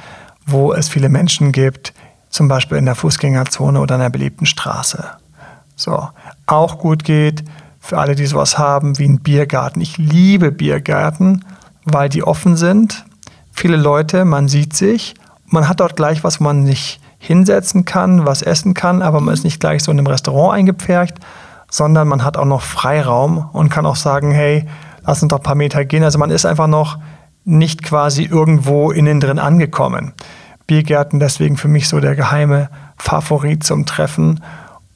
wo es viele Menschen gibt zum Beispiel in der Fußgängerzone oder in einer beliebten Straße. So, auch gut geht für alle, die sowas haben, wie ein Biergarten. Ich liebe Biergärten, weil die offen sind. Viele Leute, man sieht sich, man hat dort gleich was, wo man sich hinsetzen kann, was essen kann, aber man ist nicht gleich so in einem Restaurant eingepfercht, sondern man hat auch noch Freiraum und kann auch sagen, hey, lass uns doch ein paar Meter gehen. Also man ist einfach noch nicht quasi irgendwo innen drin angekommen. Biergärten deswegen für mich so der geheime Favorit zum Treffen.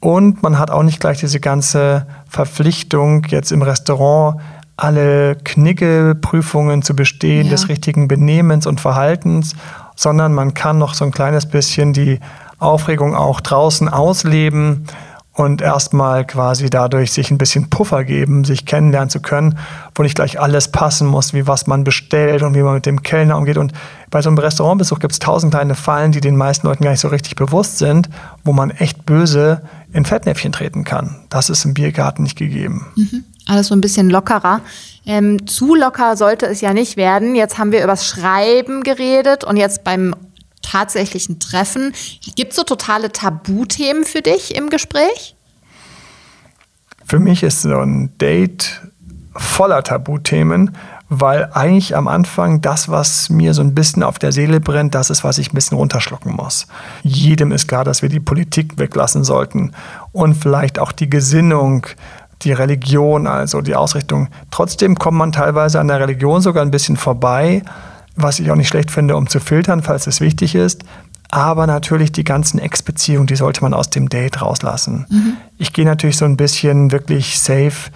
Und man hat auch nicht gleich diese ganze Verpflichtung, jetzt im Restaurant alle Knickelprüfungen zu bestehen, ja. des richtigen Benehmens und Verhaltens, sondern man kann noch so ein kleines bisschen die Aufregung auch draußen ausleben und erstmal quasi dadurch sich ein bisschen Puffer geben, sich kennenlernen zu können, wo nicht gleich alles passen muss, wie was man bestellt und wie man mit dem Kellner umgeht. Und bei so einem Restaurantbesuch gibt es tausend kleine Fallen, die den meisten Leuten gar nicht so richtig bewusst sind, wo man echt böse in Fettnäpfchen treten kann. Das ist im Biergarten nicht gegeben. Mhm. Alles so ein bisschen lockerer. Ähm, zu locker sollte es ja nicht werden. Jetzt haben wir übers Schreiben geredet und jetzt beim tatsächlichen Treffen. Gibt es so totale Tabuthemen für dich im Gespräch? Für mich ist so ein Date voller Tabuthemen, weil eigentlich am Anfang das, was mir so ein bisschen auf der Seele brennt, das ist, was ich ein bisschen runterschlucken muss. Jedem ist klar, dass wir die Politik weglassen sollten und vielleicht auch die Gesinnung, die Religion, also die Ausrichtung. Trotzdem kommt man teilweise an der Religion sogar ein bisschen vorbei, was ich auch nicht schlecht finde, um zu filtern, falls es wichtig ist. Aber natürlich die ganzen Ex-Beziehungen, die sollte man aus dem Date rauslassen. Mhm. Ich gehe natürlich so ein bisschen wirklich safe.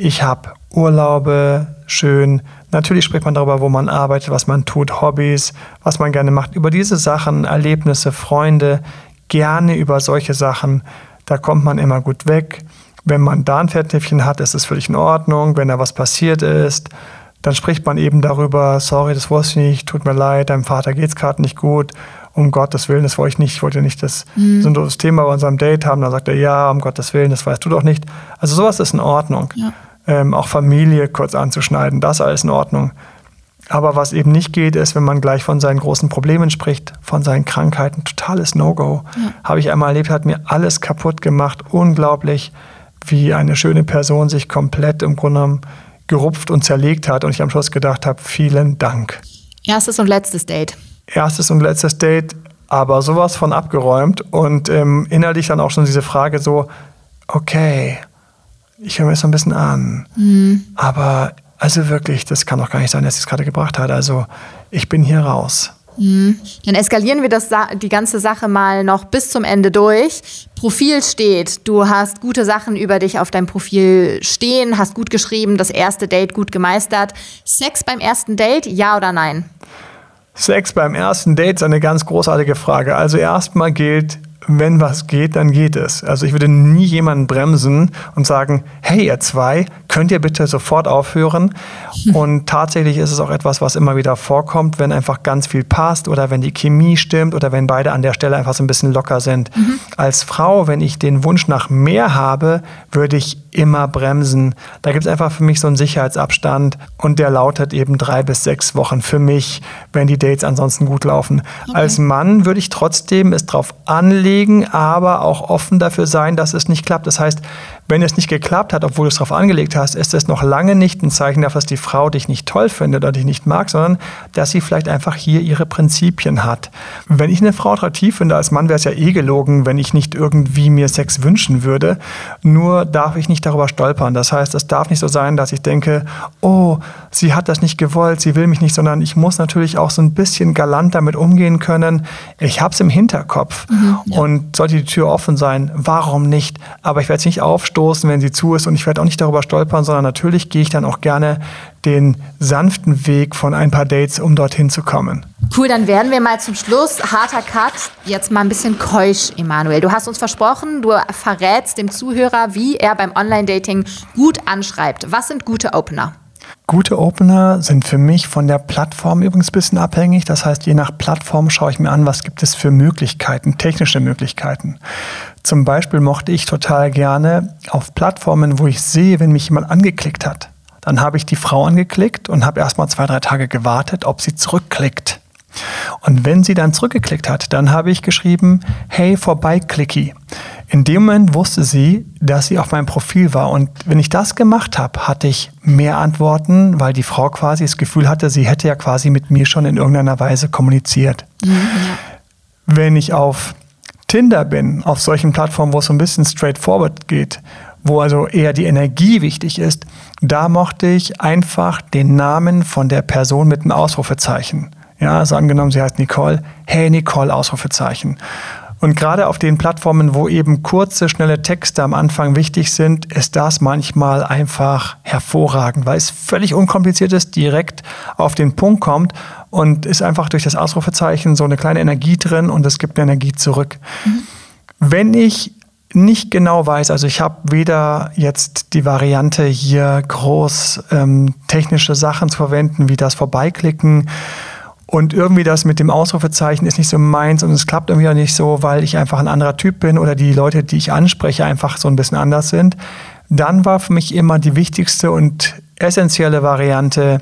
Ich habe Urlaube, schön. Natürlich spricht man darüber, wo man arbeitet, was man tut, Hobbys, was man gerne macht. Über diese Sachen, Erlebnisse, Freunde, gerne über solche Sachen. Da kommt man immer gut weg. Wenn man da ein Fettnäpfchen hat, ist es völlig in Ordnung. Wenn da was passiert ist, dann spricht man eben darüber, sorry, das wusste ich nicht, tut mir leid, deinem Vater geht es gerade nicht gut, um Gottes Willen, das wollte ich nicht, ich wollte nicht das, mhm. so das Thema bei unserem Date haben, dann sagt er, ja, um Gottes Willen, das weißt du doch nicht. Also sowas ist in Ordnung. Ja. Ähm, auch Familie kurz anzuschneiden, das alles in Ordnung. Aber was eben nicht geht, ist, wenn man gleich von seinen großen Problemen spricht, von seinen Krankheiten, totales No-Go. Ja. Habe ich einmal erlebt, hat mir alles kaputt gemacht, unglaublich, wie eine schöne Person sich komplett im Grunde genommen gerupft und zerlegt hat und ich am Schluss gedacht habe, vielen Dank. Erstes und letztes Date. Erstes und letztes Date, aber sowas von abgeräumt und ähm, innerlich dann auch schon diese Frage so, okay, ich höre mir das so ein bisschen an, mhm. aber also wirklich, das kann doch gar nicht sein, dass sie es gerade gebracht hat. Also ich bin hier raus. Mhm. Dann eskalieren wir das, die ganze Sache mal noch bis zum Ende durch. Profil steht, du hast gute Sachen über dich auf deinem Profil stehen, hast gut geschrieben, das erste Date gut gemeistert. Sex beim ersten Date, ja oder nein? Sex beim ersten Date ist eine ganz großartige Frage. Also erstmal gilt, wenn was geht, dann geht es. Also ich würde nie jemanden bremsen und sagen, hey ihr zwei, könnt ihr bitte sofort aufhören? Und tatsächlich ist es auch etwas, was immer wieder vorkommt, wenn einfach ganz viel passt oder wenn die Chemie stimmt oder wenn beide an der Stelle einfach so ein bisschen locker sind. Mhm. Als Frau, wenn ich den Wunsch nach mehr habe, würde ich immer bremsen. Da gibt es einfach für mich so einen Sicherheitsabstand und der lautet eben drei bis sechs Wochen für mich, wenn die Dates ansonsten gut laufen. Okay. Als Mann würde ich trotzdem es darauf anlegen, aber auch offen dafür sein, dass es nicht klappt. Das heißt, wenn es nicht geklappt hat, obwohl du es darauf angelegt hast, ist es noch lange nicht ein Zeichen dafür, dass die Frau dich nicht toll findet oder dich nicht mag, sondern dass sie vielleicht einfach hier ihre Prinzipien hat. Wenn ich eine Frau attraktiv finde, als Mann wäre es ja eh gelogen, wenn ich nicht irgendwie mir Sex wünschen würde. Nur darf ich nicht darüber stolpern. Das heißt, es darf nicht so sein, dass ich denke, oh, sie hat das nicht gewollt, sie will mich nicht, sondern ich muss natürlich auch so ein bisschen galant damit umgehen können. Ich habe es im Hinterkopf mhm, ja. und sollte die Tür offen sein, warum nicht? Aber ich werde es nicht aufstehen stoßen, wenn sie zu ist. Und ich werde auch nicht darüber stolpern, sondern natürlich gehe ich dann auch gerne den sanften Weg von ein paar Dates, um dorthin zu kommen. Cool, dann werden wir mal zum Schluss, harter Cut, jetzt mal ein bisschen keusch, Emanuel. Du hast uns versprochen, du verrätst dem Zuhörer, wie er beim Online-Dating gut anschreibt. Was sind gute Opener? Gute Opener sind für mich von der Plattform übrigens ein bisschen abhängig. Das heißt, je nach Plattform schaue ich mir an, was gibt es für Möglichkeiten, technische Möglichkeiten. Zum Beispiel mochte ich total gerne auf Plattformen, wo ich sehe, wenn mich jemand angeklickt hat. Dann habe ich die Frau angeklickt und habe erst mal zwei, drei Tage gewartet, ob sie zurückklickt. Und wenn sie dann zurückgeklickt hat, dann habe ich geschrieben, hey, vorbei, Clicky. In dem Moment wusste sie, dass sie auf meinem Profil war. Und wenn ich das gemacht habe, hatte ich mehr Antworten, weil die Frau quasi das Gefühl hatte, sie hätte ja quasi mit mir schon in irgendeiner Weise kommuniziert. Mhm, ja. Wenn ich auf Tinder bin, auf solchen Plattformen, wo es so ein bisschen straightforward geht, wo also eher die Energie wichtig ist, da mochte ich einfach den Namen von der Person mit einem Ausrufezeichen. Ja, also angenommen, sie heißt Nicole. Hey Nicole, Ausrufezeichen. Und gerade auf den Plattformen, wo eben kurze, schnelle Texte am Anfang wichtig sind, ist das manchmal einfach hervorragend, weil es völlig unkompliziert ist, direkt auf den Punkt kommt und ist einfach durch das Ausrufezeichen so eine kleine Energie drin und es gibt eine Energie zurück. Mhm. Wenn ich nicht genau weiß, also ich habe weder jetzt die Variante hier groß ähm, technische Sachen zu verwenden, wie das Vorbeiklicken, und irgendwie das mit dem Ausrufezeichen ist nicht so meins und es klappt irgendwie auch nicht so, weil ich einfach ein anderer Typ bin oder die Leute, die ich anspreche, einfach so ein bisschen anders sind. Dann war für mich immer die wichtigste und essentielle Variante,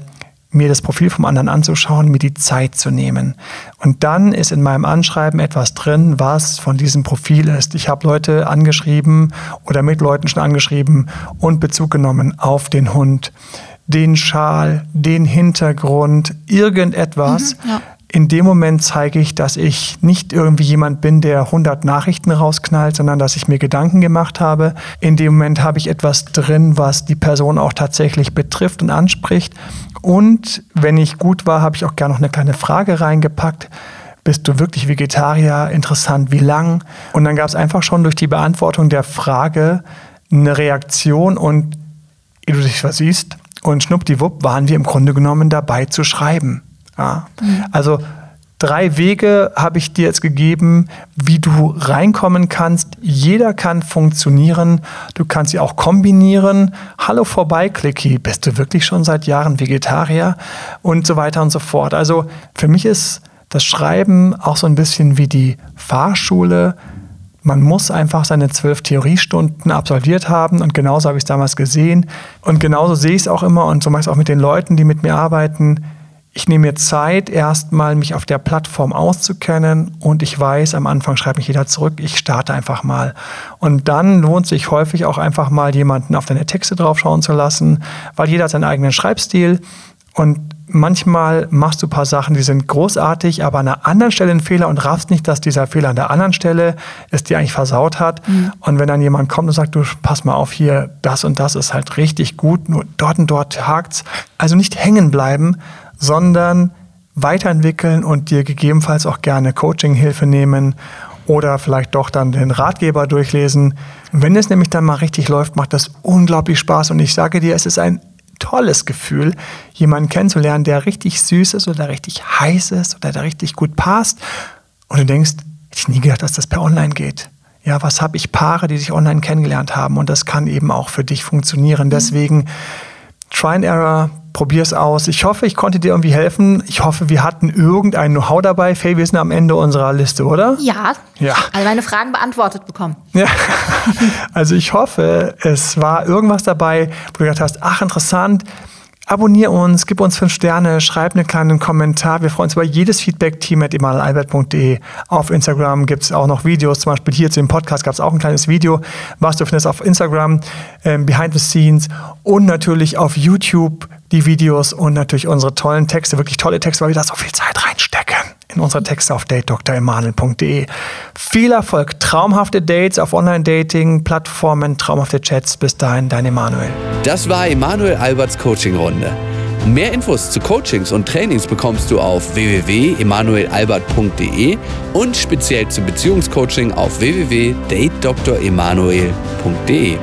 mir das Profil vom anderen anzuschauen, mir die Zeit zu nehmen. Und dann ist in meinem Anschreiben etwas drin, was von diesem Profil ist. Ich habe Leute angeschrieben oder mit Leuten schon angeschrieben und Bezug genommen auf den Hund den Schal, den Hintergrund, irgendetwas. Mhm, ja. In dem Moment zeige ich, dass ich nicht irgendwie jemand bin, der 100 Nachrichten rausknallt, sondern dass ich mir Gedanken gemacht habe. In dem Moment habe ich etwas drin, was die Person auch tatsächlich betrifft und anspricht. Und wenn ich gut war, habe ich auch gerne noch eine kleine Frage reingepackt. Bist du wirklich Vegetarier? Interessant, wie lang? Und dann gab es einfach schon durch die Beantwortung der Frage eine Reaktion und, wie du dich versiehst, und schnuppdiwupp waren wir im Grunde genommen dabei zu schreiben. Ja. Mhm. Also drei Wege habe ich dir jetzt gegeben, wie du reinkommen kannst. Jeder kann funktionieren. Du kannst sie auch kombinieren. Hallo vorbei, Clicky. Bist du wirklich schon seit Jahren Vegetarier? Und so weiter und so fort. Also für mich ist das Schreiben auch so ein bisschen wie die Fahrschule man muss einfach seine zwölf Theoriestunden absolviert haben und genauso habe ich es damals gesehen und genauso sehe ich es auch immer und so mache ich es auch mit den Leuten, die mit mir arbeiten. Ich nehme mir Zeit, erstmal mich auf der Plattform auszukennen und ich weiß, am Anfang schreibt mich jeder zurück, ich starte einfach mal. Und dann lohnt sich häufig auch einfach mal jemanden auf deine Texte draufschauen zu lassen, weil jeder hat seinen eigenen Schreibstil und manchmal machst du ein paar Sachen, die sind großartig, aber an einer anderen Stelle einen Fehler und raffst nicht, dass dieser Fehler an der anderen Stelle es dir eigentlich versaut hat. Mhm. Und wenn dann jemand kommt und sagt, du pass mal auf hier, das und das ist halt richtig gut, nur dort und dort hakt's. Also nicht hängen bleiben, sondern weiterentwickeln und dir gegebenenfalls auch gerne Coaching-Hilfe nehmen oder vielleicht doch dann den Ratgeber durchlesen. Wenn es nämlich dann mal richtig läuft, macht das unglaublich Spaß und ich sage dir, es ist ein tolles Gefühl, jemanden kennenzulernen, der richtig süß ist oder richtig heiß ist oder der richtig gut passt. Und du denkst, Hätte ich nie gedacht, dass das per Online geht. Ja, was habe ich Paare, die sich online kennengelernt haben und das kann eben auch für dich funktionieren. Deswegen Try and Error, probier es aus. Ich hoffe, ich konnte dir irgendwie helfen. Ich hoffe, wir hatten irgendein Know-how dabei. Faye, wir sind am Ende unserer Liste, oder? Ja. Ja. Alle meine Fragen beantwortet bekommen. Ja. Also ich hoffe, es war irgendwas dabei, wo du gedacht hast, ach interessant, abonnier uns, gib uns fünf Sterne, schreib einen kleinen Kommentar. Wir freuen uns über jedes Feedback. Team at emanuelalbert.de. Auf Instagram gibt es auch noch Videos. Zum Beispiel hier zu dem Podcast gab es auch ein kleines Video, was du findest auf Instagram, ähm, behind the scenes und natürlich auf YouTube die Videos und natürlich unsere tollen Texte, wirklich tolle Texte, weil wir da so viel Zeit reinstecken in unsere Texte auf datedremanuel.de. Viel Erfolg, traumhafte Dates auf Online-Dating-Plattformen, traumhafte Chats. Bis dahin, dein Emanuel. Das war Emanuel Alberts Coaching-Runde. Mehr Infos zu Coachings und Trainings bekommst du auf www.emanuelalbert.de und speziell zum Beziehungscoaching auf www.datedremanuel.de.